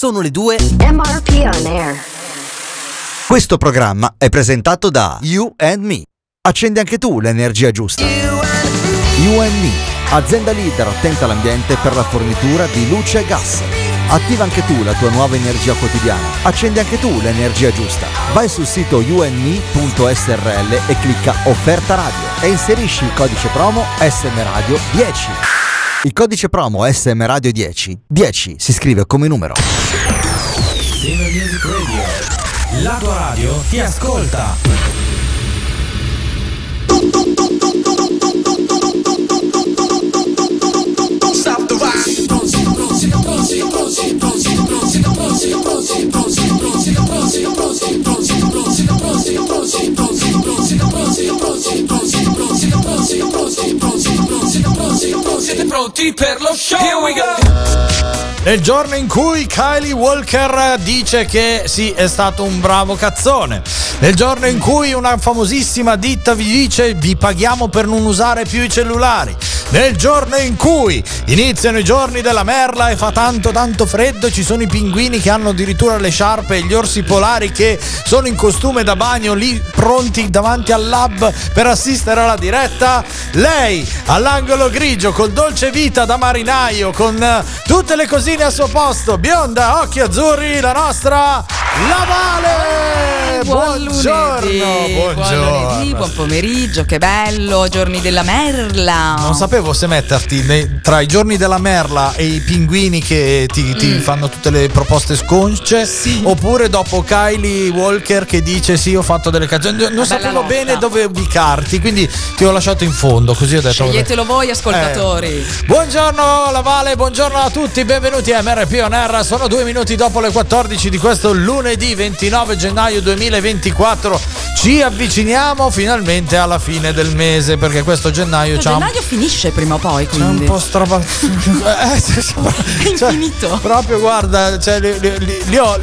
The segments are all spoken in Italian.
sono le due. MRP on air. Questo programma è presentato da You and Me. Accendi anche tu l'energia giusta. You and Me, azienda leader attenta all'ambiente per la fornitura di luce e gas. Attiva anche tu la tua nuova energia quotidiana. Accendi anche tu l'energia giusta. Vai sul sito yourme.srl e clicca Offerta Radio e inserisci il codice promo SM Radio 10. Il codice promo SM Radio 10 10 si scrive come numero. La tua radio ti ascolta. Stop the rock. Siete pronti per lo show? Here we go! Nel giorno in cui Kylie Walker dice che sì, è stato un bravo cazzone. Nel giorno in cui una famosissima ditta vi dice vi paghiamo per non usare più i cellulari. Nel giorno in cui iniziano i giorni della merla e fa tanto tanto freddo, ci sono i pinguini che hanno addirittura le sciarpe e gli orsi polari che sono in costume da bagno lì pronti davanti al lab per assistere alla diretta. Lei all'angolo grigio col dolce vita da marinaio con eh, tutte le cosine al suo posto, bionda, occhi azzurri, la nostra Lavale! Buon Buongiorno, lunedì, buon buongiorno. lunedì, buon pomeriggio, che bello, giorni della merla. Non sapevo se metterti nei- tra i giorni della merla e i pinguini che ti, ti Mm. fanno tutte le proposte sconce oppure dopo Kylie Walker che dice sì ho fatto delle canzoni non bella sapevo lotta. bene dove ubicarti quindi ti ho lasciato in fondo così ho detto Sceglietelo voi, ascoltatori. Buongiorno Lavale, buongiorno a tutti, benvenuti a MRP On Air. Sono due minuti dopo le 14 di questo lunedì 29 gennaio 2024. Ci avviciniamo finalmente alla fine del mese perché questo gennaio Ma c'ha un gennaio finisce prima o poi, c'è un quindi. po' straba. Eh, È cioè, infinito. proprio guarda, cioè, li, li- li- li ho,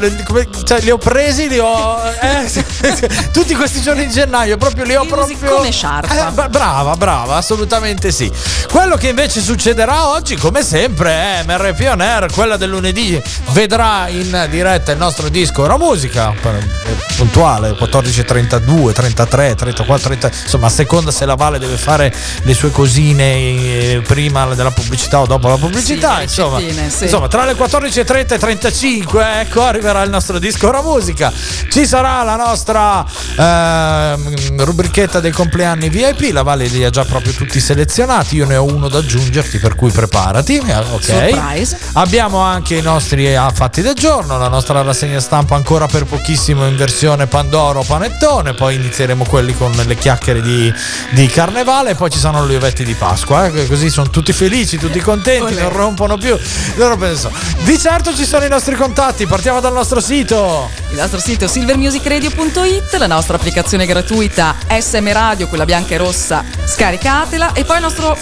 cioè, li ho presi, li ho. eh, tutti questi giorni di gennaio, proprio li ho Li proprio. come sciarpa. Eh, bra- brava, brava, assolutamente sì. Quello che invece succederà oggi, come sempre, è MRP On Air, quella del lunedì, vedrà in diretta il nostro disco Ora Musica, eh, puntuale, 14.32, 33, 34, 30, insomma, a seconda se la Vale deve fare le sue cosine eh, prima della pubblicità o dopo la pubblicità, le insomma, recettine, sì. insomma, tra le 14.30 e 35, ecco, arriverà il nostro disco Ora Musica. Ci sarà la nostra ehm, rubrichetta dei compleanni VIP, la Vale li ha già proprio tutti selezionati, io ne ho uno da aggiungerti, per cui preparati, eh, ok? Surprise. Abbiamo anche i nostri ah, fatti del giorno, la nostra rassegna stampa ancora per pochissimo in versione Pandoro Panettone, poi inizieremo quelli con le chiacchiere di, di carnevale e poi ci sono gli ovetti di Pasqua, eh, così sono tutti felici, tutti contenti, Olè. non rompono più. Loro pensano. Di certo ci sono i nostri contatti, partiamo dal nostro sito. Il nostro sito silvermusicradio.it, la nostra applicazione gratuita SM Radio, quella bianca e rossa, scaricatela e poi il nostro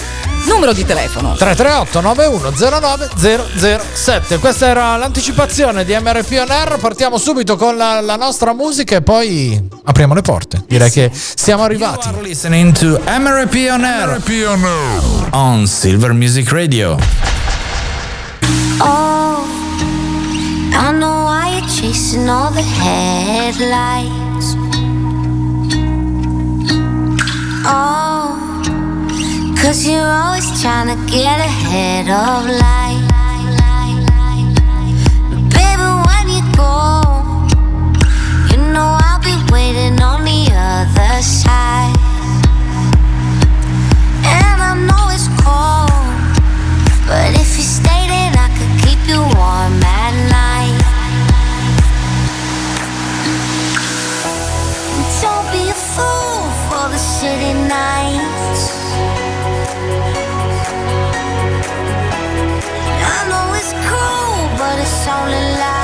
numero di telefono. 338 9109 007 Questa era l'anticipazione di MRP On Air Partiamo subito con la, la nostra musica e poi apriamo le porte Direi che siamo arrivati You are listening to MRP On Air. On Silver Music Radio. Oh, I know why you're chasing all the headlights. Oh, cause you're always trying to get ahead of life. Baby, when you go, you know I'll be waiting on the other side. And I know it's cold. But if you stay, then I could keep you warm at night. Don't be a fool for the city nights. But it's only light.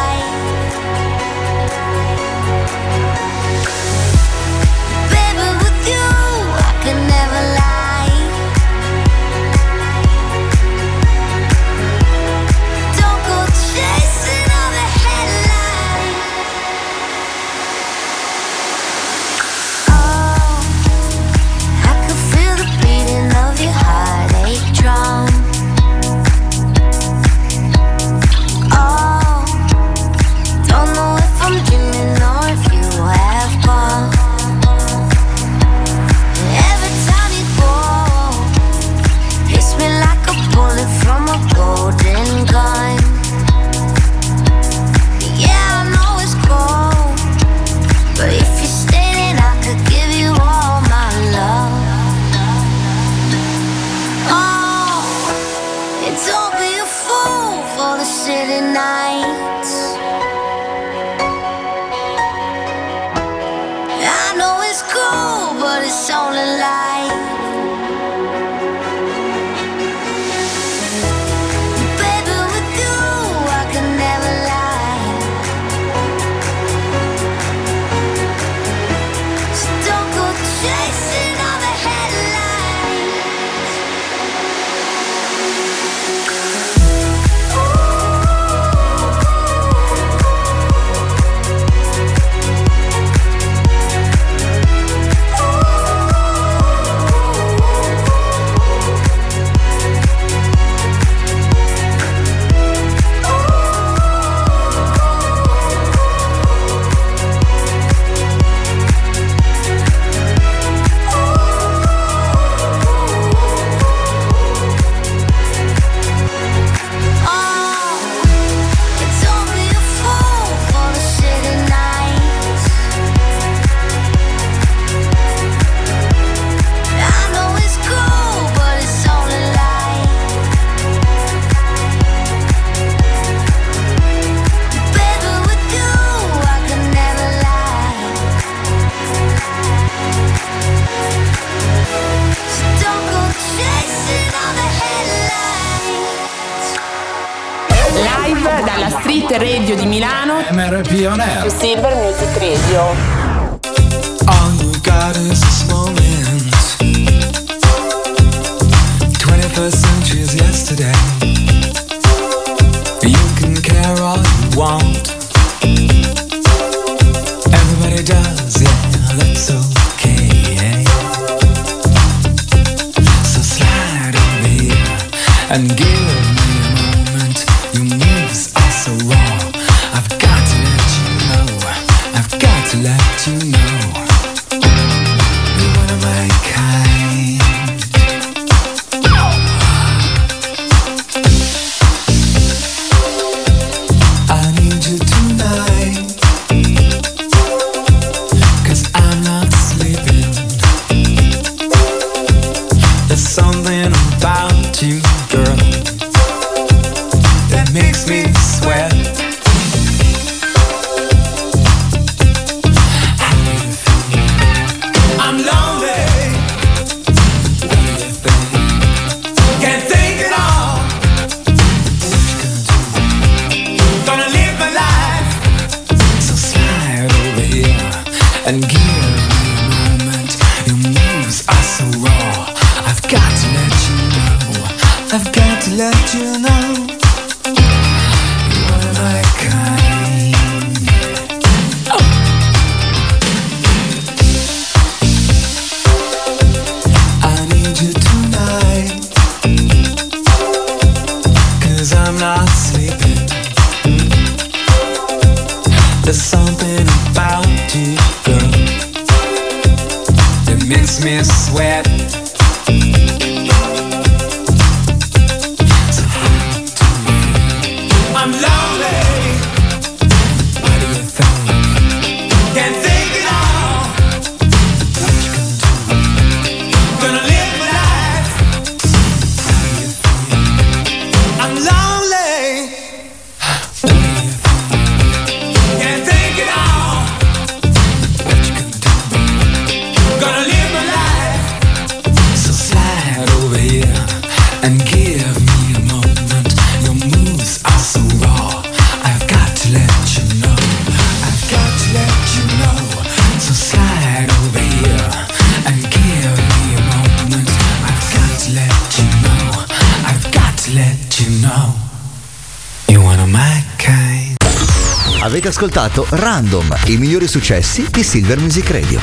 ascoltato Random, i migliori successi di Silver Music Radio.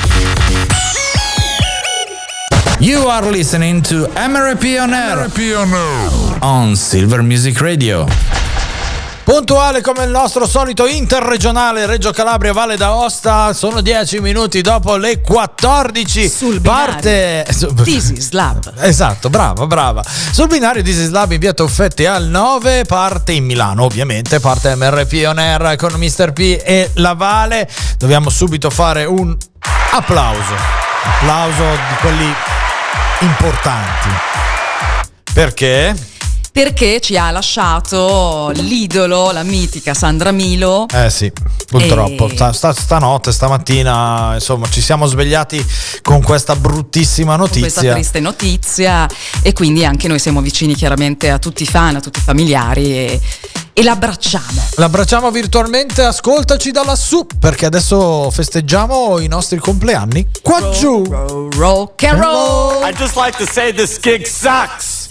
You are listening to MRP on Air on Silver Music Radio. Puntuale come il nostro solito interregionale Reggio Calabria Valle d'Aosta, sono 10 minuti dopo le 14. Sul parte This is Esatto, brava, brava. Sul binario This is Lab in via Toffetti al 9 parte in Milano, ovviamente, parte MRP On Air con Mr. P e la Vale. Dobbiamo subito fare un applauso. Applauso di quelli importanti. Perché? Perché ci ha lasciato l'idolo, la mitica Sandra Milo. Eh sì, purtroppo. E- Sta- sta- stanotte, stamattina, insomma, ci siamo svegliati con questa bruttissima con questa notizia. triste notizia e quindi anche noi siamo vicini chiaramente a tutti i fan, a tutti i familiari e, e l'abbracciamo. L'abbracciamo virtualmente, ascoltaci da lassù, perché adesso festeggiamo i nostri compleanni qua giù. Rock and roll! I just like to say this gig sucks.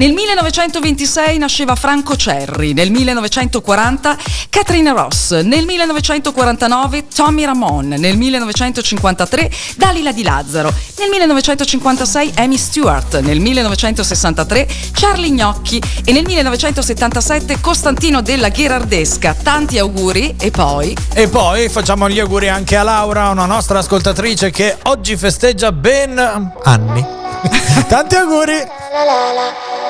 Nel 1926 nasceva Franco Cerri, nel 1940 Katrina Ross, nel 1949 Tommy Ramon, nel 1953 Dalila Di Lazzaro, nel 1956 Amy Stewart, nel 1963 Charlie Gnocchi e nel 1977 Costantino della Gherardesca. Tanti auguri e poi E poi facciamo gli auguri anche a Laura, una nostra ascoltatrice che oggi festeggia ben anni. Tanti auguri!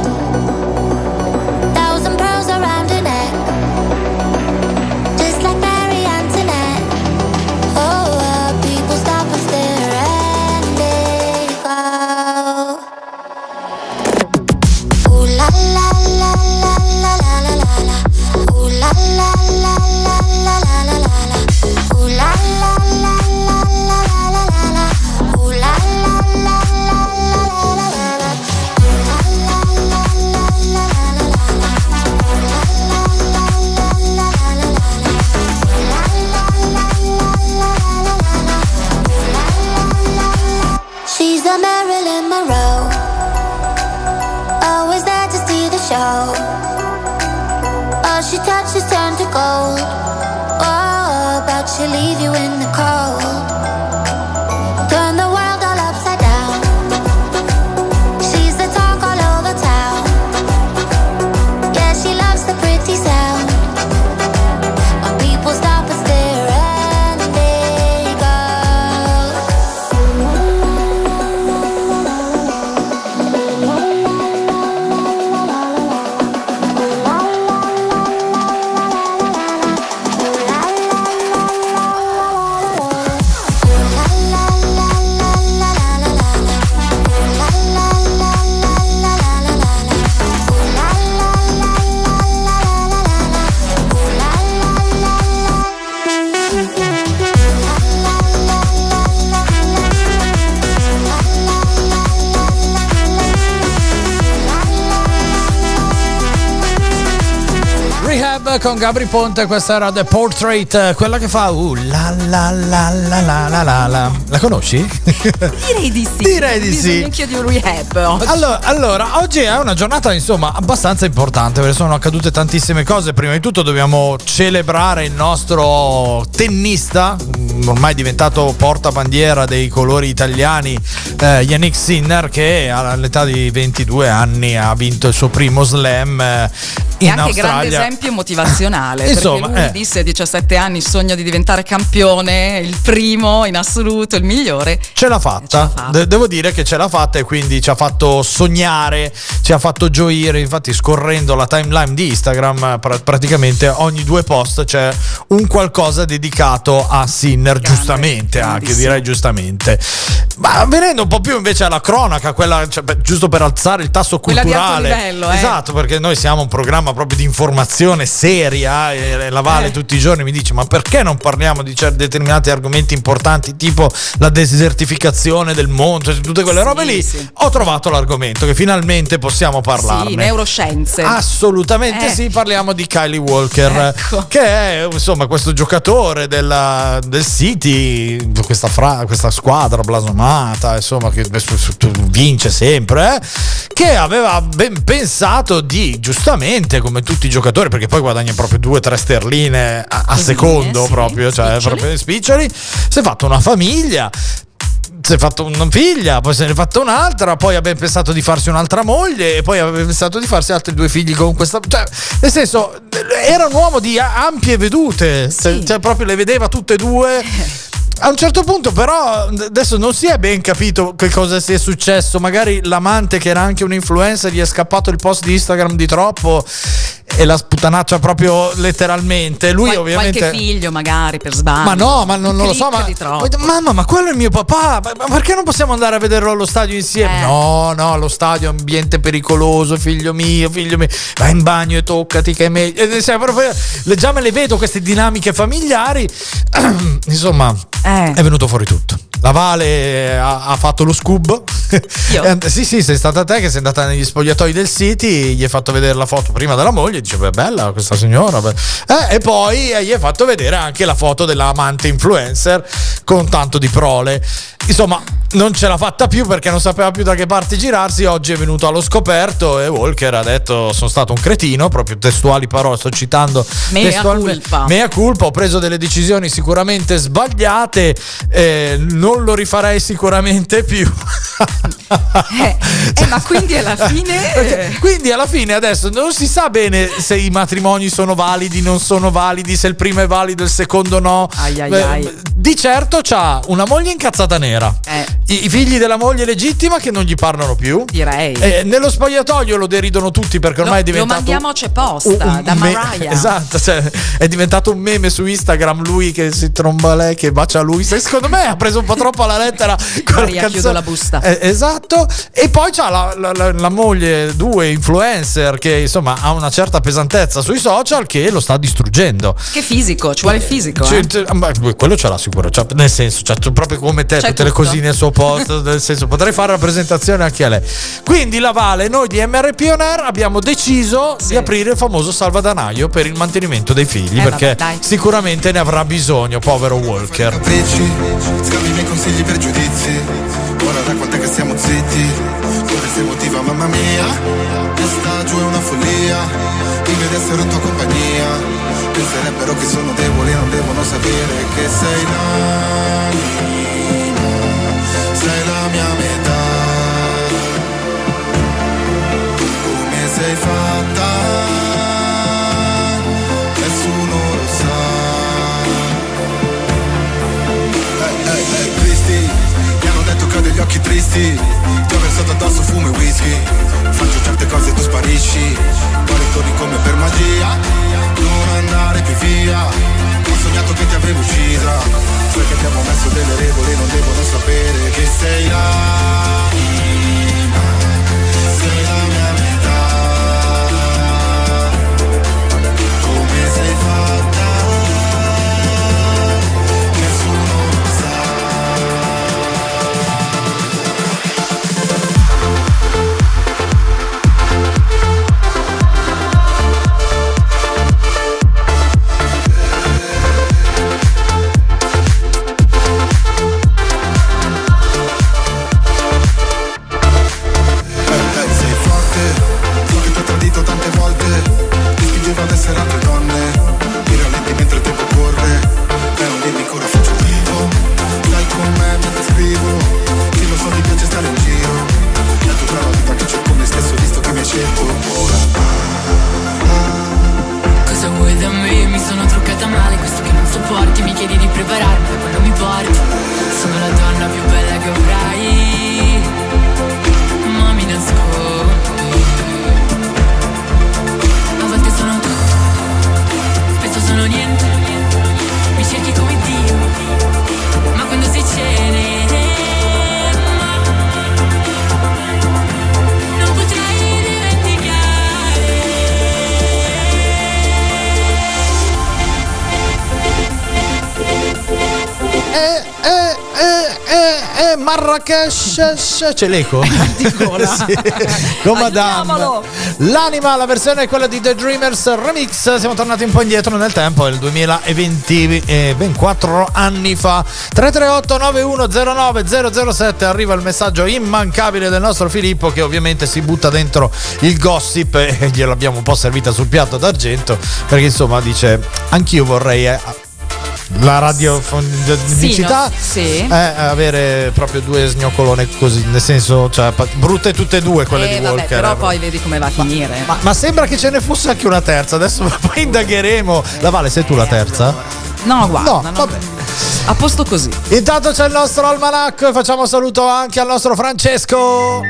con Gabri Ponte, questa era The Portrait, quella che fa uh, la la la la la la la la. La conosci? direi di sì. Direi di sì. Anch'io di un rehab. Allora, allora, oggi è una giornata insomma abbastanza importante perché sono accadute tantissime cose. Prima di tutto dobbiamo celebrare il nostro tennista, mm, ormai diventato portabandiera dei colori italiani, eh, Yannick Sinner, che all'età di 22 anni ha vinto il suo primo slam eh, E anche grande Australia. esempio motivazionale. Insomma, perché lui eh. disse a 17 anni sogna di diventare campione, il primo in assoluto, il migliore. Ce l'ha fatta, De- devo dire che ce l'ha fatta e quindi ci ha fatto sognare, ci ha fatto gioire. Infatti, scorrendo la timeline di Instagram, pra- praticamente ogni due post c'è un qualcosa dedicato a Sinner, giustamente, anche direi giustamente. Ma venendo un po' più invece alla cronaca, quella cioè, beh, giusto per alzare il tasso culturale. livello, eh. Esatto, perché noi siamo un programma proprio di informazione seria e la Vale Eh. tutti i giorni mi dice ma perché non parliamo di cer- determinati argomenti importanti tipo la desertificazione del mondo, cioè, tutte quelle Sì, robe lì, sì. ho trovato l'argomento che finalmente possiamo parlarne. Sì, neuroscienze. Assolutamente Eh. sì, parliamo di Kylie Walker, Ecco. che è insomma questo giocatore della- del City, questa, fra- questa squadra blasonata, insomma, che vince sempre, eh, che aveva ben pensato di giustamente, come tutti i giocatori, perché poi guadagna proprio 2-3 sterline a, a secondo, eh, sì, proprio, cioè spiccioli. proprio spiccioli, si è fatto una famiglia. si è fatto una figlia, poi se ne è fatta un'altra, poi abbiamo pensato di farsi un'altra moglie e poi abbiamo pensato di farsi altri due figli con questa... Cioè, nel senso, era un uomo di ampie vedute, cioè, cioè, proprio le vedeva tutte e due. A un certo punto, però, adesso non si è ben capito che cosa sia successo. Magari l'amante, che era anche un influencer, gli è scappato il post di Instagram di troppo e la sputtanaccia proprio letteralmente. Lui, Qual- ovviamente. Qualche figlio magari per sbaglio. Ma no, ma non, non lo so. Ma, mamma, ma quello è mio papà. Ma, ma perché non possiamo andare a vederlo allo stadio insieme? Eh. No, no, lo stadio è ambiente pericoloso, figlio mio, figlio mio. Vai in bagno e toccati che è meglio. Eh, sai, proprio- già me le vedo queste dinamiche familiari. Insomma, Eh. è venuto fuori tutto. La Vale ha, ha fatto lo? È and- sì, sì, sei stata te che sei andata negli spogliatoi del City, gli hai fatto vedere la foto prima della moglie, dice, beh, bella questa signora. beh." Eh, e poi eh, gli hai fatto vedere anche la foto dell'amante influencer con tanto di prole. Insomma, non ce l'ha fatta più perché non sapeva più da che parte girarsi. Oggi è venuto allo scoperto e Walker ha detto: Sono stato un cretino. Proprio testuali parole, sto citando Mea testualmente. culpa. Mea culpa, ho preso delle decisioni sicuramente sbagliate. Eh, non lo rifarei sicuramente più. Eh, eh, ma quindi alla fine. eh, Quindi alla fine adesso non si sa bene se i matrimoni sono validi, non sono validi, se il primo è valido, il secondo no. Ai, ai, Beh, ai. Di certo c'ha una moglie incazzata nera. Eh. I, i figli della moglie legittima che non gli parlano più. Direi. Eh, nello spogliatoio lo deridono tutti perché ormai lo, è diventato. lo mandiamo a c'è posta un- un da me- Mariah. esatto, cioè, è diventato un meme su Instagram. Lui che si tromba lei, che bacia lui. Se- Secondo me ha preso un po' troppo alla lettera. Maria, chiudo la busta. Eh, esatto. E poi c'ha la, la- la- la moglie, due influencer che insomma ha una certa pesantezza sui social che lo sta distruggendo. Che fisico, ci vuole il fisico. Cioè, eh. quello ce l'ha sicuro, cioè, nel senso, cioè, proprio come te, C'è tutte le tutto. cosine al suo posto, nel senso, potrei fare la presentazione anche a lei. Quindi la Vale, noi di MRP On Air abbiamo deciso di aprire il famoso salvadanaio per il mantenimento dei figli, Eh, perché vabbè, sicuramente ne avrà bisogno, povero Walker. Capricci Scambi i miei consigli per giudizi. Ora da quant'è che stiamo zitti? Tu resti emotiva mamma mia. Questa giù è una follia. Dimmi di essere in tua compagnia Penserebbero che sono debole Non devono sapere che sei l'anima tristi Ti ho versato addosso fumo e whisky. Faccio certe cose e tu sparisci. Poi ritorni come per magia. Non andare più via. Ho sognato che ti avevo uccisa. Sai che abbiamo messo delle regole Non devono sapere che sei l'anima Sei la mia metà Come sei fatta c'è l'eco? Sì. Con Madame. L'anima, la versione è quella di The Dreamers Remix. Siamo tornati un po' indietro nel tempo, è il 2020, eh, ben 4 anni fa. 338 9109 007 arriva il messaggio immancabile del nostro Filippo che ovviamente si butta dentro il gossip e gliel'abbiamo un po' servita sul piatto d'argento perché insomma dice anch'io vorrei... eh, la radiofonicità no? Sì. è avere proprio due gnoccolone così, nel senso, cioè, brutte tutte e due quelle Eh, di vabbè, Walker. però poi vedi come va a finire. Ma, ma sembra che ce ne fosse anche una terza, adesso poi indagheremo. La Vale, sei tu la terza? No, guarda, No, no, vabbè. a posto così. Intanto c'è il nostro almanacco e facciamo saluto anche al nostro Francesco.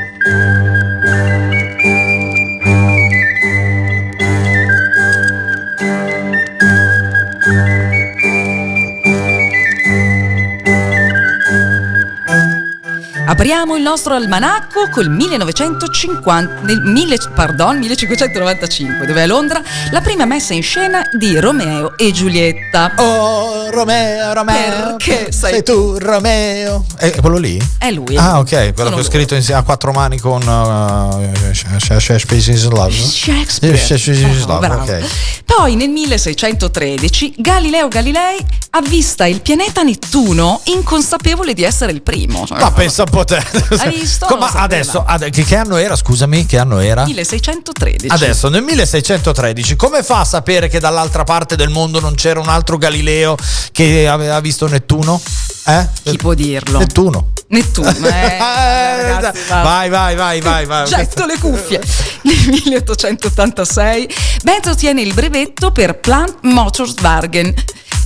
Apriamo il nostro almanacco col 1950, nel mille- pardon, 1595, dove a Londra la prima messa in scena di Romeo e Giulietta. Oh, Romeo, Romeo. Perché sei, Sei tu, Romeo. È quello lì? È lui. Ah, ok, quello Sono che ho scritto insieme a quattro mani con uh, Shakespeare in Love. Shakespeare. Shakespeare in Bravo, Love, ok. Poi nel 1613 Galileo Galilei avvista il pianeta Nettuno inconsapevole di essere il primo. Ma pensa un po' te. Hai visto? Sapeva. adesso, ade- che, anno era? Scusami, che anno era? 1613. Adesso nel 1613 come fa a sapere che dall'altra parte del mondo non c'era un altro Galileo che aveva visto Nettuno? Eh? Chi può dirlo? Nettuno. Nettuno, eh, ragazzi, va. vai, vai, vai, vai, vai. Getto le cuffie. Nel 1886 Benz ottiene il brevetto per Plant Motorswagen,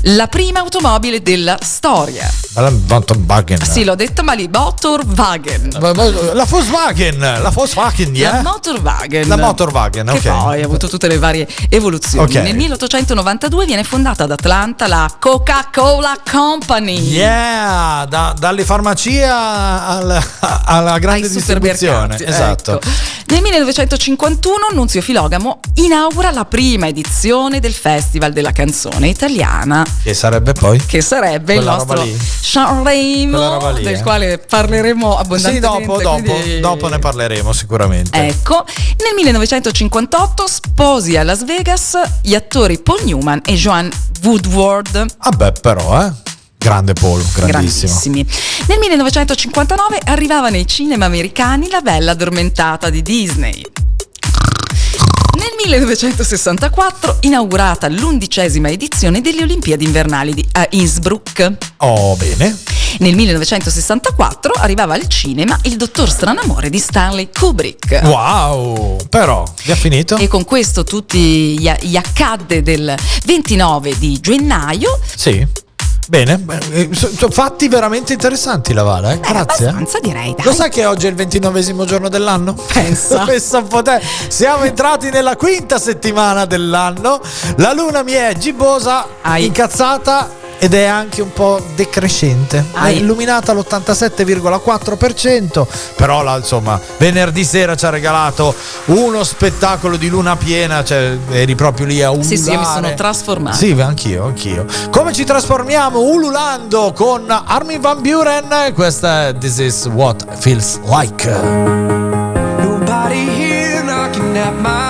la prima automobile della storia. Volkswagen. Sì, l'ho detto ma lì, Motorwagen. La Volkswagen, la Volkswagen, La yeah? Motorwagen. La Motorwagen, che ok. poi ha avuto tutte le varie evoluzioni. Ok. Nel 1892 viene fondata ad Atlanta la Coca-Cola Company. Yeah, da- dalle farmacie al- alla grande ai distribuzione. supermercati. Esatto. ecco. Nel 1951 Nunzio Filogamo inaugura la prima edizione del Festival della canzone italiana, Che sarebbe poi? che sarebbe Quella il nostro. Sanremo, del eh. quale parleremo Sì, abbondantemente. dopo, dopo, quindi- dopo ne parleremo sicuramente. Ecco, nel 1958 sposi a Las Vegas gli attori Paul Newman e Joan Woodward. Vabbè, però, eh. Grande Paul, grandissimo. Grandissimi. Nel 1959 arrivava nei cinema americani La Bella Addormentata di Disney. Nel 1964 inaugurata l'undicesima edizione delle Olimpiadi invernali di, a Innsbruck. Oh, bene. Nel 1964 arrivava al cinema Il Dottor Stranamore di Stanley Kubrick. Wow, però, già finito? E con questo tutti gli, gli accadde del 29 di gennaio. Sì. Bene, beh, sono fatti veramente interessanti la Vala, eh? grazie. Abbastanza direi, dai. Lo sai che oggi è il ventinovesimo giorno dell'anno? Pensa. Pensa un po' te. Siamo entrati nella quinta settimana dell'anno. La luna mi è gibbosa, Ai. incazzata ed è anche un po' decrescente. È Ai. illuminata all'87,4%. Però là, insomma, venerdì sera ci ha regalato uno spettacolo di luna piena. Cioè, eri proprio lì a ululare. Sì, sì, io mi sono trasformata. Sì, anch'io, anch'io. Come ci trasformiamo ululando con Armin Van Buren? Questa è This is what feels like. Nobody here knocking at my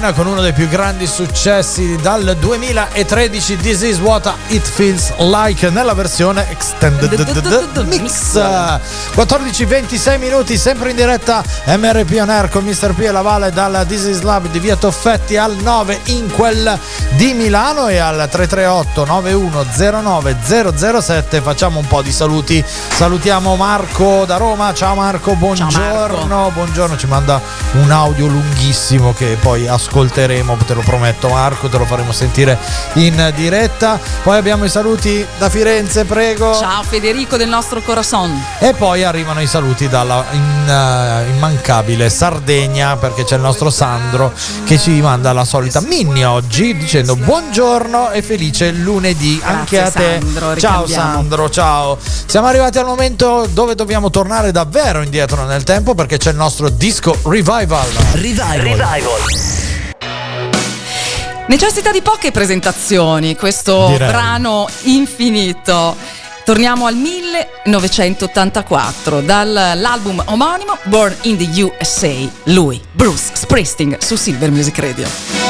Van Buren con uno dei più grandi successi dal 2013 This is what it feels like nella versione extended mix. 14-26 minuti sempre in diretta MRP On Air con Mr. P e la Valle dal This is Love di Via Toffetti al 9 in quel di Milano e al 338 9109 007 facciamo un po' di saluti. Salutiamo Marco da Roma. Ciao Marco. buongiorno. Buongiorno ci manda un audio lunghissimo che poi ascolteremo te lo prometto Marco te lo faremo sentire in diretta poi abbiamo i saluti da Firenze prego Ciao Federico del nostro Corazon. e poi arrivano i saluti dalla in- eh, immancabile Sardegna perché c'è il nostro Sandro che ci manda la solita mini oggi dicendo buongiorno e felice lunedì anche a te. Sandro, ciao. Sandro, ciao. Siamo arrivati al momento dove dobbiamo tornare davvero indietro nel tempo perché c'è il nostro disco Revival. Revival. Necessita di poche presentazioni questo Direi. brano infinito. Torniamo al 1984 dall'album omonimo Born in the USA. Lui, Bruce Springsteen su Silver Music Radio.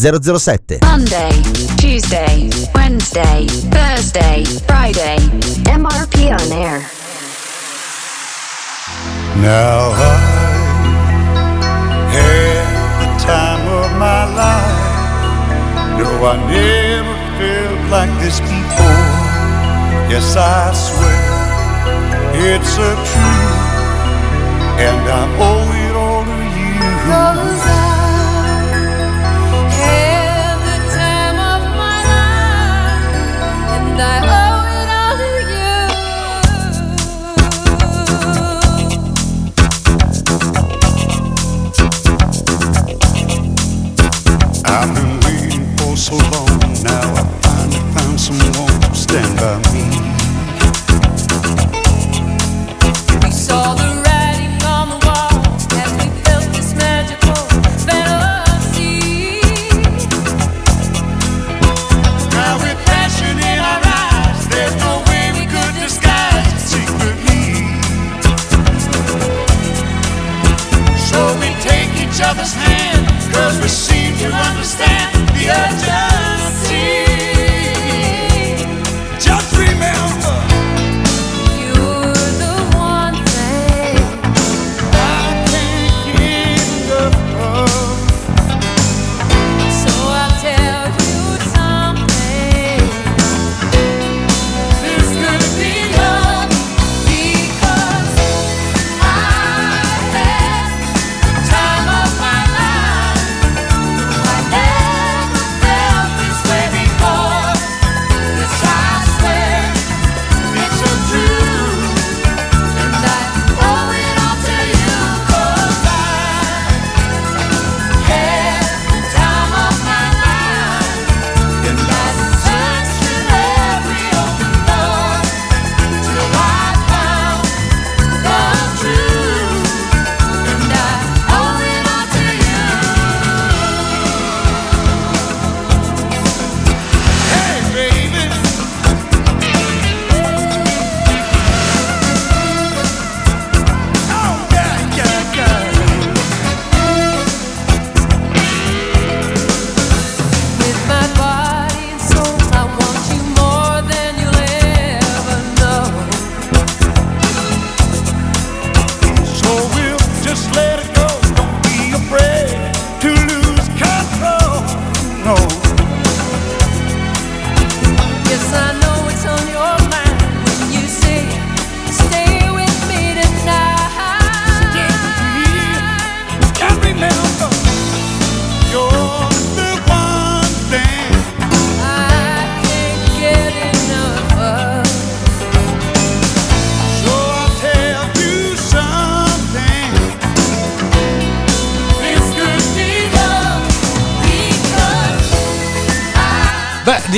007. Monday, Tuesday, Wednesday, Thursday, Friday. MRP on air. Now I had the time of my life. No, I never felt like this before. Yes, I swear it's a truth, and I owe it all to you. Cause I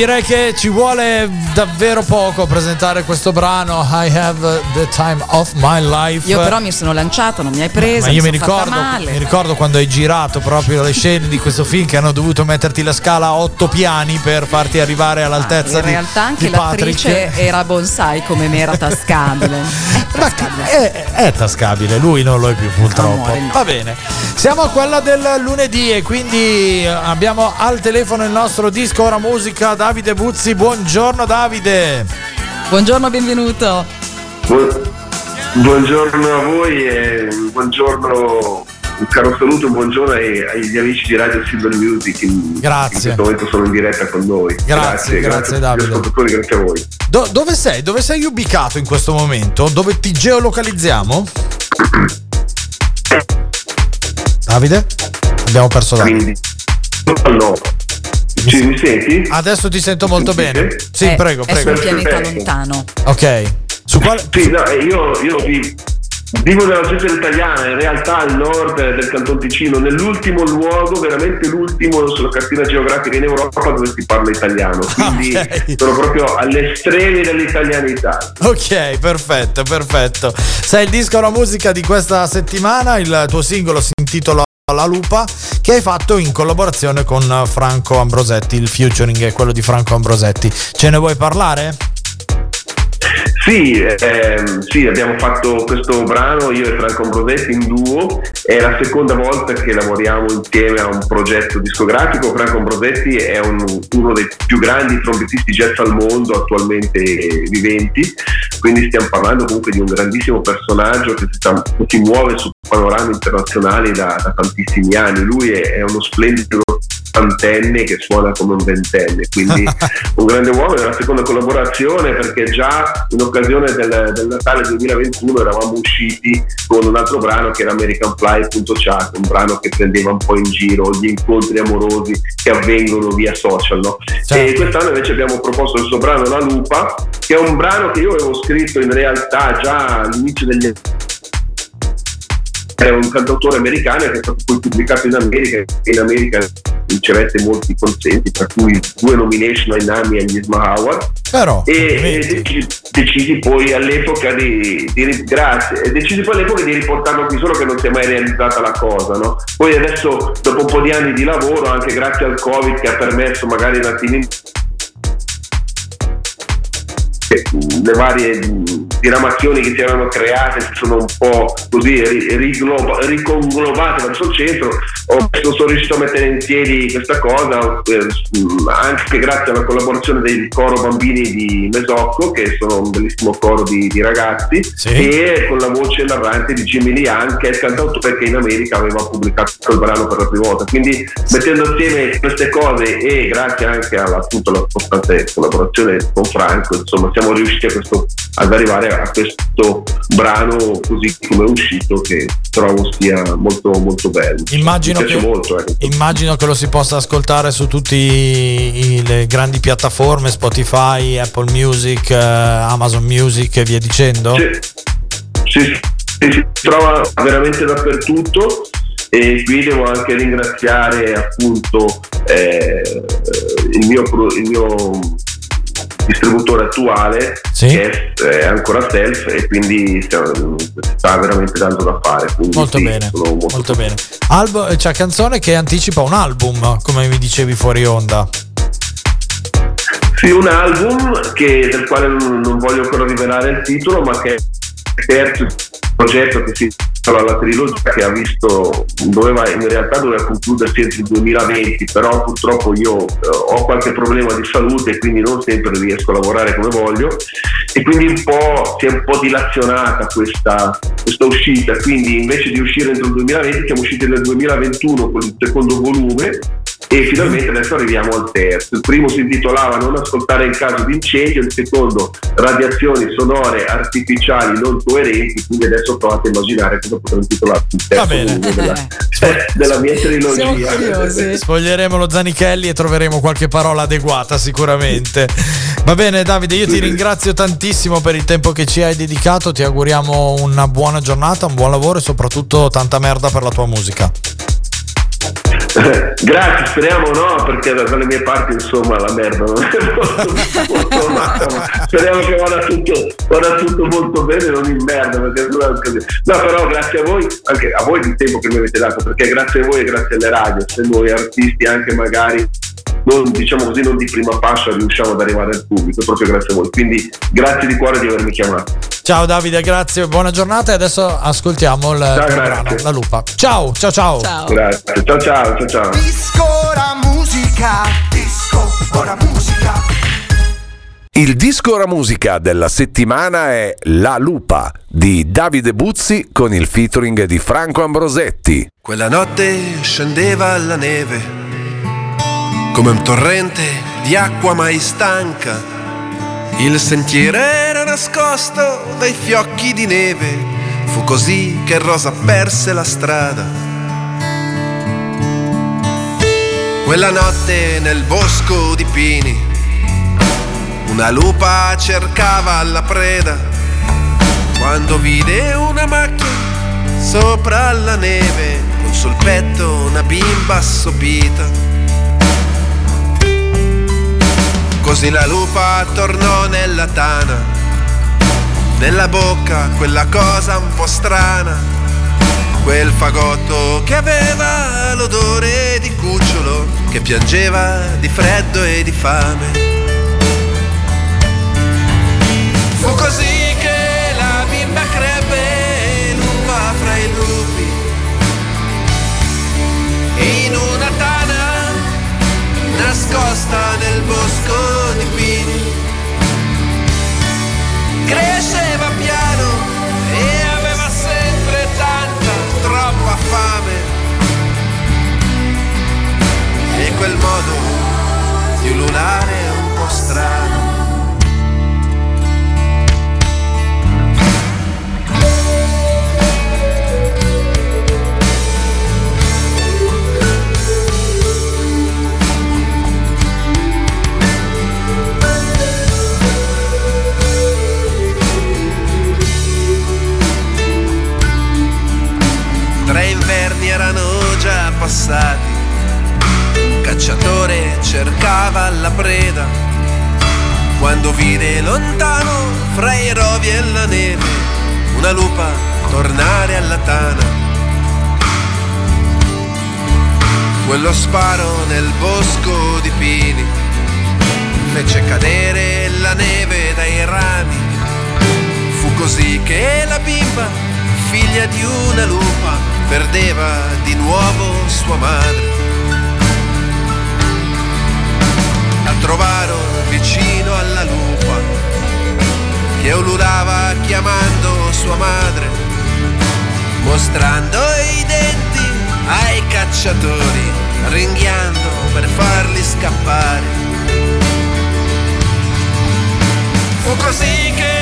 direi che ci vuole davvero poco a presentare questo brano I Have the Time of My Life. Io però mi sono lanciata, non mi hai presa, Ma io mi mi ricordo, mi ricordo quando hai girato proprio le scene di questo film che hanno dovuto metterti la scala a otto piani per farti arrivare all'altezza In di, realtà anche l'attrice Patrick. era bonsai come me era tascabile. È, è tascabile, lui non lo è più purtroppo. Amore, no. Va bene. Siamo a quella del lunedì e quindi abbiamo al telefono il nostro disco ora musica Davide Buzzi. Buongiorno Davide. Buongiorno, benvenuto. Bu- Buongiorno a voi e buongiorno, un caro saluto, un buongiorno ai- agli amici di Radio Silver Music in, Grazie. in questo momento sono in diretta con noi. Grazie, grazie, a tutti Davide. gli ascoltatori, grazie a voi. Do- dove sei? Dove sei ubicato in questo momento? Dove ti geolocalizziamo? Davide? Abbiamo perso Davide. No. Ci, mi senti? Adesso ti sento molto bene. Sì, È- prego, è prego. un pianeta Perfetto. lontano. Ok. Su quale? Sì, no, eh, io, io vi- vivo nella svizzera italiana, in realtà al nord del Canton Ticino, nell'ultimo luogo, veramente l'ultimo sulla cartina geografica in Europa dove si parla italiano. Quindi Ok. sono proprio alle estremi dell'italianità. Ok, perfetto, perfetto. Sei il disco la musica di questa settimana, il tuo singolo si intitola La Lupa, che hai fatto in collaborazione con Franco Ambrosetti, il featuring è quello di Franco Ambrosetti. Ce ne vuoi parlare? Sì, ehm, sì, abbiamo fatto questo brano io e Franco Ambrosetti in duo, è la seconda volta che lavoriamo insieme a un progetto discografico. Franco Ambrosetti è un- uno dei più grandi trombettisti jazz al mondo attualmente viventi, quindi stiamo parlando comunque di un grandissimo personaggio che si, sta- si muove su panorami internazionali da, da tantissimi anni. Lui è, è uno splendido ottantenne che suona come un ventenne, quindi un grande uomo, è la seconda collaborazione perché già in occasione del, del Natale 2021 eravamo usciti con un altro brano che era American Fly.chat, un brano che prendeva un po' in giro gli incontri amorosi che avvengono via social. No? E quest'anno invece abbiamo proposto il suo brano La Lupa, che è un brano che io avevo scritto in realtà già all'inizio degli anni è un cantautore americano che è stato poi pubblicato in America e in America ricevette molti consensi, tra cui due nomination ai Nami e agli Isma Howard. Però, e, decisi, decisi poi all'epoca di, di grazie, decisi poi all'epoca di riportarlo qui, solo che non si è mai realizzata la cosa, no? Poi adesso, dopo un po' di anni di lavoro, anche grazie al Covid che ha permesso magari un attimino le varie diramazioni che si erano create si sono un po' così riconglobate verso il centro ho, sono riuscito a mettere in piedi questa cosa eh, anche grazie alla collaborazione del coro bambini di Mesocco che sono un bellissimo coro di, di ragazzi e con la voce narrante di Jimmy Lee anche il cantautore che in America aveva pubblicato il brano per la prima volta. Quindi mettendo insieme queste cose e grazie anche alla, appunto, alla costante collaborazione con Franco insomma siamo riusciti a questo- ad arrivare a questo brano così come è uscito che trovo sia molto molto bello Immagino mi piace che- molto ecco. Immagino che lo si possa ascoltare su tutte le grandi piattaforme, Spotify, Apple Music, eh, Amazon Music e via dicendo. Sì, sì, sì, si trova veramente dappertutto e qui devo anche ringraziare appunto eh, il, mio, il mio distributore attuale che è, è ancora self e quindi sta, veramente dando da fare quindi Molto sì, bene, molto molto bene. Albo- c'è canzone che anticipa un album, come mi dicevi fuori onda. Sì, un album che- del quale non, non voglio ancora rivelare il titolo, ma che è il terzo progetto che si intitola la trilogia che ha visto, doveva, in realtà doveva concludersi entro il 2020, però purtroppo io eh, ho qualche problema di salute e quindi non sempre riesco a lavorare come voglio. E quindi un po', si è un po' dilazionata questa, questa uscita, quindi invece di uscire entro il 2020 siamo usciti nel 2021 con il secondo volume e finalmente adesso arriviamo al terzo. Il primo si intitolava Non ascoltare in caso di incendio, il secondo Radiazioni sonore artificiali non coerenti, quindi adesso provate a immaginare cosa potrà intitolare il terzo volume della, della mia trilogia. Spoglieremo lo Zanichelli e troveremo qualche parola adeguata sicuramente. Va bene Davide, io ti ringrazio tantissimo per il tempo che ci hai dedicato, ti auguriamo una buona giornata, un buon lavoro e soprattutto tanta merda per la tua musica. Grazie, speriamo no, perché da- dalle mie parti insomma la merda non è molto, speriamo che vada tutto, vada tutto molto bene, non in merda, perché. No, però grazie a voi, anche a voi di tempo che mi avete dato, perché grazie a voi e grazie alle radio, se noi artisti anche magari non, diciamo così, non di prima fascia riusciamo ad arrivare al pubblico, proprio grazie a voi. Quindi grazie di cuore di avermi chiamato. Ciao Davide, grazie, buona giornata e adesso ascoltiamo il grazie. brano, La Lupa. Ciao, ciao, ciao. Grazie, ciao ciao, ciao ciao. Disco ora musica, disco ora musica. Il disco ora musica della settimana è La Lupa di Davide Buzzi con il featuring di Franco Ambrosetti. Quella notte scendeva la neve, come un torrente di acqua mai stanca. Il sentiero era nascosto dai fiocchi di neve, fu così che Rosa perse la strada. Quella notte nel bosco di pini, una lupa cercava la preda, quando vide una macchia sopra la neve, con sul petto una bimba assopita. Così la lupa tornò nella tana, nella bocca quella cosa un po' strana, quel fagotto che aveva l'odore di cucciolo, che piangeva di freddo e di fame. Fu così che la bimba crebbe l'uva fra i lupi, in una tana nascosta nel bosco. Cresceva piano e aveva sempre tanta, troppa fame. E quel modo di lunare cacciatore cercava la preda quando vide lontano fra i rovi e la neve una lupa tornare alla tana. Quello sparo nel bosco di pini fece cadere la neve dai rami. Fu così che la bimba, figlia di una lupa, perdeva di nuovo sua madre. La trovarono vicino alla lupa, che ululava chiamando sua madre, mostrando i denti ai cacciatori, ringhiando per farli scappare. Fu così che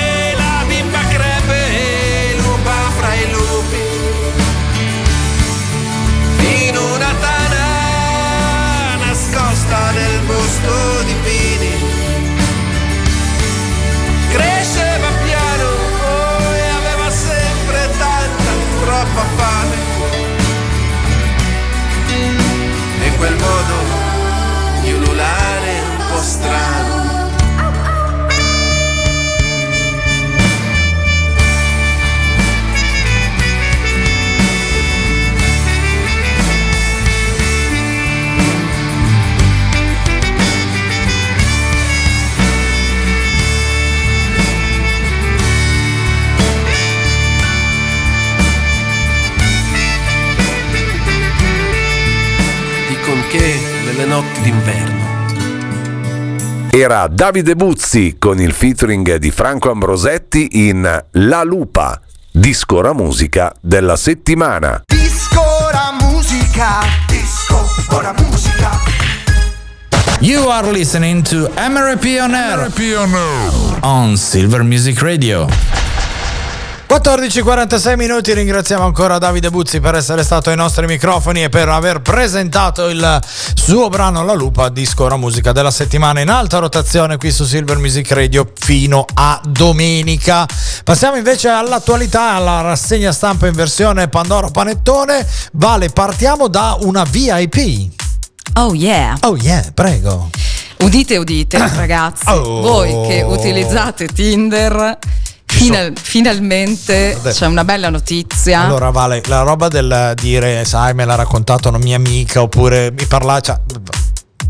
nelle notti d'inverno. Era Davide Buzzi con il featuring di Franco Ambrosetti in La Lupa, discora musica della settimana. Disco ora musica, disco ora musica. You are listening to MRP on Air on Silver Music Radio. 14.46 minuti, ringraziamo ancora Davide Buzzi per essere stato ai nostri microfoni e per aver presentato il suo brano La Lupa, disco ora musica della settimana in alta rotazione qui su Silver Music Radio fino a domenica. Passiamo invece all'attualità, alla rassegna stampa in versione Pandoro Panettone. Vale, partiamo da una VIP. Oh yeah. Oh yeah, prego. Udite, udite, ragazzi, Oh. voi che utilizzate Tinder, final- finalmente c'è una bella notizia. Allora, Vale, la roba del dire, sai, me l'ha raccontato una mia amica, oppure mi parla. Cioè,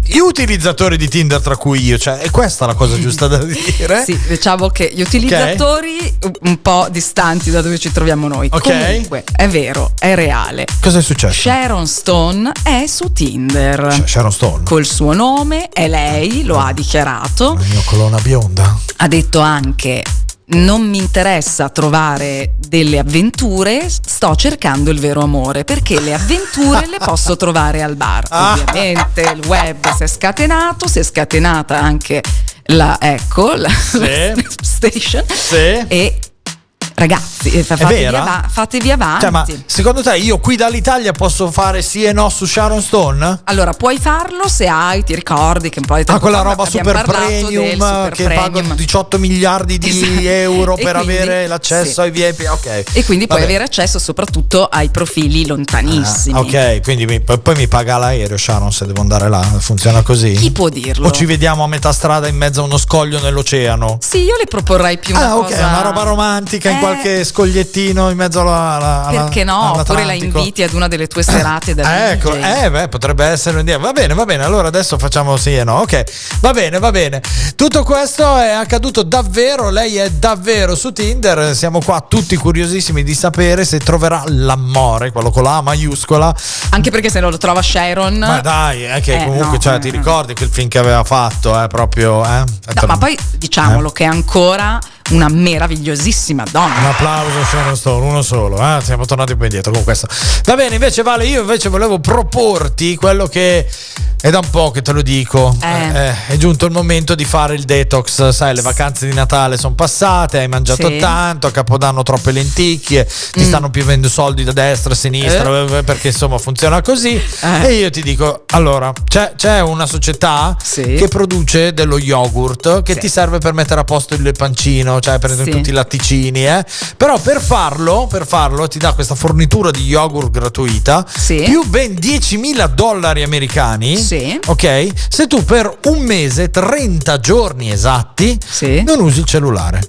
gli utilizzatori di Tinder, tra cui io, cioè, è questa la cosa giusta da dire? Sì, diciamo che gli utilizzatori un po' distanti da dove ci troviamo noi. Ok. Comunque, è vero, è reale. Cosa è successo? Sharon Stone è su Tinder. Sh- Sharon Stone. Col suo nome, è lei, lo ha dichiarato. La mia colonna bionda. Ha detto anche non mi interessa trovare delle avventure, sto cercando il vero amore, perché le avventure le posso trovare al bar. Ah. Ovviamente il web si è scatenato, si è scatenata anche la ecco, la, la station Sì. e ragazzi, eh, fatevi, ava- fatevi avanti. Cioè, ma secondo te io qui dall'Italia posso fare sì e no su Sharon Stone? Allora, puoi farlo se hai, ti ricordi che un po' di Ah, tempo quella roba super premium super che premium. pago 18 miliardi di Esatto. euro per quindi, avere l'accesso sì. ai VIP. Ok. E quindi puoi Vabbè. avere accesso soprattutto ai profili lontanissimi. Ah, ok, quindi mi- poi, poi mi paga l'aereo Sharon se devo andare là. Funziona così? Chi può dirlo? O ci vediamo a metà strada in mezzo a uno scoglio nell'oceano? Sì, io le proporrei più una Ah, ok, cosa... una roba romantica in Eh, qualche scogliettino in mezzo alla. alla- Perché no? Oppure la inviti ad una delle tue serate da Eh, ecco, DJ. eh, beh, potrebbe essere un'idea. Va bene, va bene. Allora adesso facciamo sì e no. Ok, va bene, va bene. Tutto questo è accaduto davvero. Lei è davvero su Tinder. Siamo qua tutti curiosissimi di sapere se troverà l'amore, quello con la A maiuscola. Anche perché se non lo trova Sharon... Ma dai, è che Eh, comunque, no, cioè, eh, ti eh. ricordi quel film che aveva fatto? Eh, proprio, eh? No, ma poi diciamolo Eh. che è ancora una meravigliosissima donna. Un applauso Sharon Stone, uno solo, eh? siamo tornati poi indietro con questo. Va bene, invece Vale, io invece volevo proporti quello che è da un po' che te lo dico. Eh. Eh, è giunto il momento di fare il detox, sai, le vacanze di Natale sono passate, hai mangiato Sì. tanto, a Capodanno troppe lenticchie, ti Mm. stanno piovendo soldi da destra, a sinistra, eh, perché insomma funziona così. Eh. E io ti dico, allora, c'è, c'è una società che produce dello yogurt che ti serve per mettere a posto il pancino, cioè per Sì. tutti i latticini, eh. Però per farlo, per farlo ti dà questa fornitura di yogurt gratuita più ben 10.000 dollari americani Sì. ok? Se tu per un mese, 30 giorni esatti, non usi il cellulare.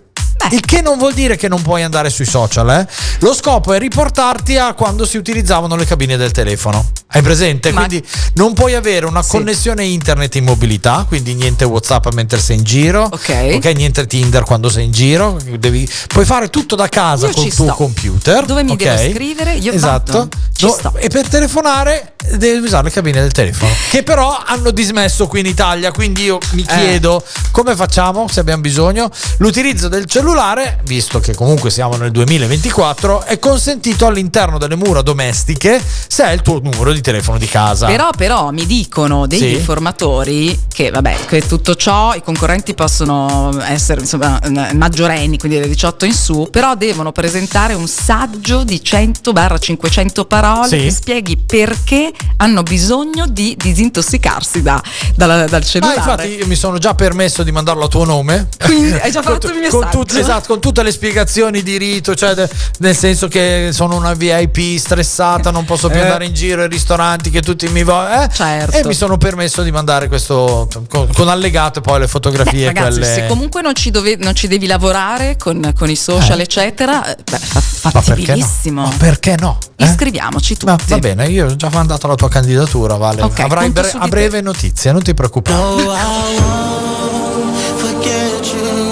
Il che non vuol dire che non puoi andare sui social, eh? Lo scopo è riportarti a quando si utilizzavano le cabine del telefono. Hai presente? Quindi non puoi avere una connessione internet in mobilità, quindi niente WhatsApp mentre sei in giro. Ok. niente Tinder quando sei in giro. Devi- puoi fare tutto da casa Io col tuo sto. computer. Dove mi ok? devo scrivere, io Esatto. No, sto. e per telefonare devi usare le cabine del telefono. Che però hanno dismesso qui in Italia. Quindi io mi Eh. chiedo come facciamo se abbiamo bisogno. L'utilizzo del cellulare, visto che comunque siamo nel 2024, è consentito all'interno delle mura domestiche se è il tuo numero di telefono di casa. Però, però mi dicono degli Sì. informatori che, vabbè, che tutto ciò i concorrenti possono essere insomma eh, maggiorenni, quindi dai 18 in su, però devono presentare un saggio di 100-500 parole Sì. che spieghi perché hanno bisogno di disintossicarsi da- dalla- dal cellulare. infatti io mi sono già permesso di mandarlo a tuo nome. Quindi hai già fatto il con messaggio. Esatto, con tutte le spiegazioni di rito, cioè de- nel senso che sono una VIP stressata, non posso più Eh. andare in giro ai ristoranti che tutti mi vogliono. Certo. E mi sono permesso di mandare questo con, con allegate poi le fotografie. Ragazzi, quelle... se comunque non ci, dove- non ci devi lavorare con, con i social, Eh. eccetera, eh, beh, fa- Ma perché no? fattibilissimo. Ma perché no? Eh? Iscriviamoci tutti. Ma va bene, io ho già mandato la tua candidatura, Vale. Ok, Avrai bre- a te. breve notizie, non ti preoccupare. forget you.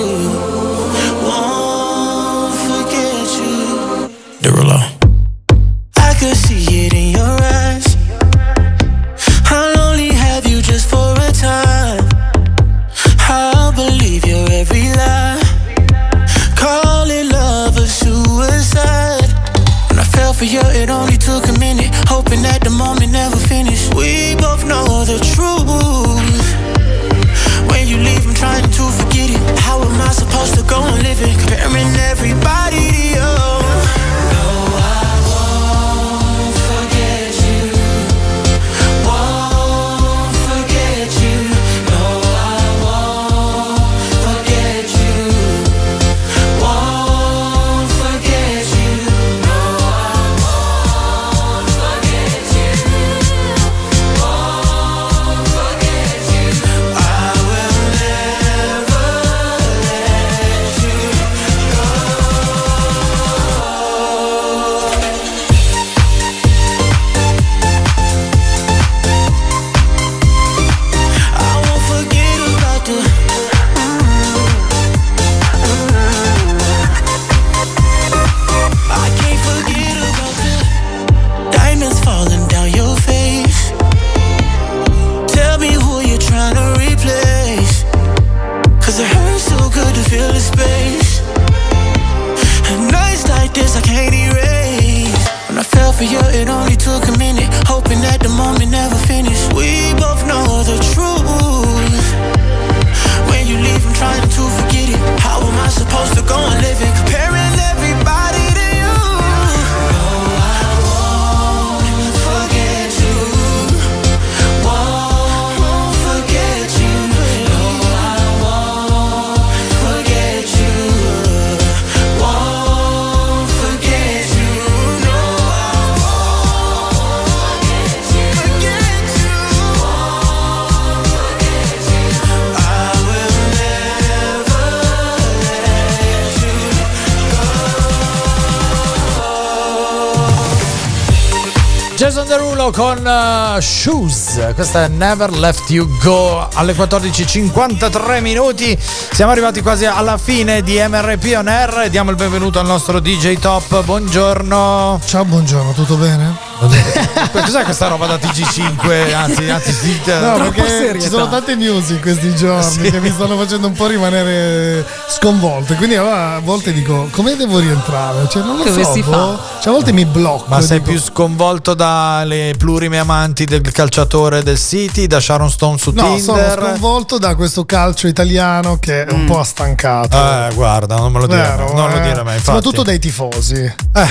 Con uh, Shoes, questa è Never Left You Go alle 14.53 minuti. Siamo arrivati quasi alla fine di MRP On Air e diamo il benvenuto al nostro DJ Top. Buongiorno. Ciao, buongiorno, tutto bene? Cos'è questa roba da TG5? Anzi, anzi, No, troppo perché ci sono tante news in questi giorni Sì. che mi stanno facendo un po' rimanere sconvolto. Quindi allora a volte dico, come devo rientrare? Cioè, non lo Come so. si boh. fa? Cioè, a volte mi blocco. Ma sei dico, più sconvolto dalle plurime amanti del calciatore del City, da Sharon Stone su No, sono Tinder? sconvolto da questo calcio italiano che un po' ha stancato. Eh, guarda, non me lo dire, Vero, mai, non lo eh? dire mai. Infatti. Soprattutto dai tifosi. Eh,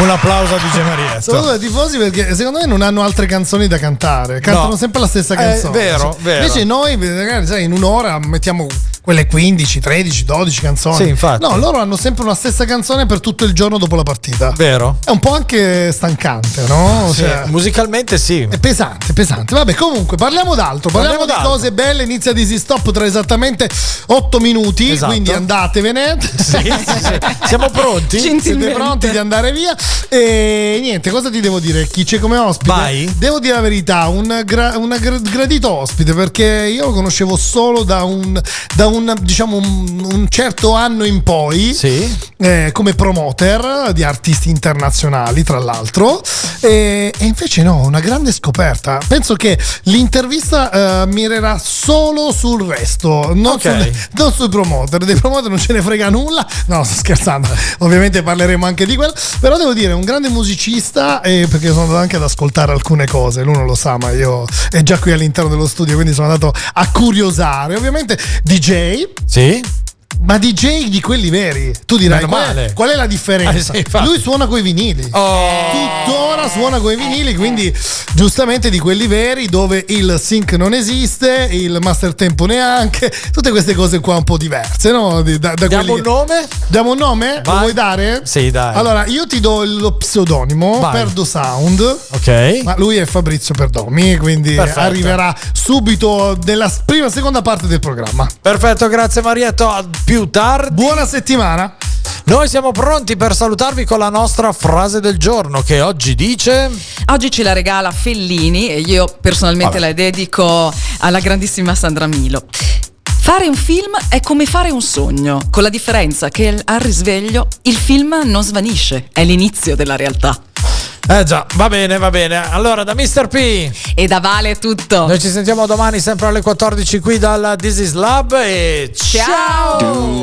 un applauso a DJ Marietta. Soprattutto dai tifosi perché secondo me non hanno altre canzoni da cantare. Cantano No. sempre la stessa Eh, canzone. vero, vero. Invece noi, magari, sai, in un'ora mettiamo quelle 15, 13, 12 canzoni. Sì, infatti. No, loro hanno sempre una stessa canzone per tutto il giorno dopo la partita. Vero? È un po' anche stancante, no? Sì, Cioè, musicalmente sì. è pesante, pesante. Vabbè, comunque parliamo d'altro. Parliamo, Parliamo di d'altro. cose belle. Inizia Easy Stop tra esattamente 8 minuti. Esatto. Quindi andatevene. Sì, sì, sì. Siamo pronti? Siete pronti di andare via? E niente, cosa ti devo dire? Chi c'è come ospite? Vai. Devo dire la verità, un, gra- un gra- gradito ospite perché io lo conoscevo solo da un, da un diciamo un, un certo anno in poi. Sì. eh, come promoter di artisti internazionali, tra l'altro, e, e invece no, una grande scoperta. Penso che l'intervista eh, mirerà solo sul resto, non, Ok. sulle- non sui promoter. Dei promoter non ce ne frega nulla. No, sto scherzando. Ovviamente parleremo anche di quello. Però devo dire, un grande musicista, e perché sono andato anche ad ascoltare alcune cose. Lui non lo sa, ma io è già qui all'interno dello studio, quindi sono andato a curiosare. Ovviamente DJ. Sì. Ma DJ di quelli veri, tu dirai qual è, male. qual è la differenza? Eh sì. Lui suona coi vinili. Oh. Tuttora suona coi vinili, quindi giustamente di quelli veri dove il sync non esiste, il master tempo neanche, tutte queste cose qua un po' diverse, no? Da, da Diamo un che- nome? Diamo un nome? Lo Vai. vuoi dare? Sì, dai. Allora, io ti do lo pseudonimo Vai. Perdo Sound. Ok. Ma lui è Fabrizio Perdomi, quindi Perfetto. arriverà subito nella prima seconda parte del programma. Perfetto, grazie Marietto. Più tardi. Buona settimana. Noi siamo pronti per salutarvi con la nostra frase del giorno che oggi dice... Oggi ce la regala Fellini e io personalmente Vabbè. la dedico alla grandissima Sandra Milo. Fare un film è come fare un sogno, con la differenza che al risveglio il film non svanisce, è l'inizio della realtà. Eh già, va bene, va bene. Allora, da Mr. P. E da Vale è tutto. Noi ci sentiamo domani sempre alle 14 qui dal This is Lab e ciao! Do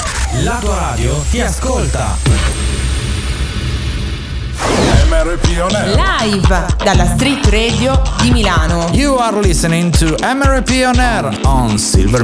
La tua radio ti ascolta. MRP On Air. Live dalla Street Radio di Milano. You are listening to MRP On Air on Silver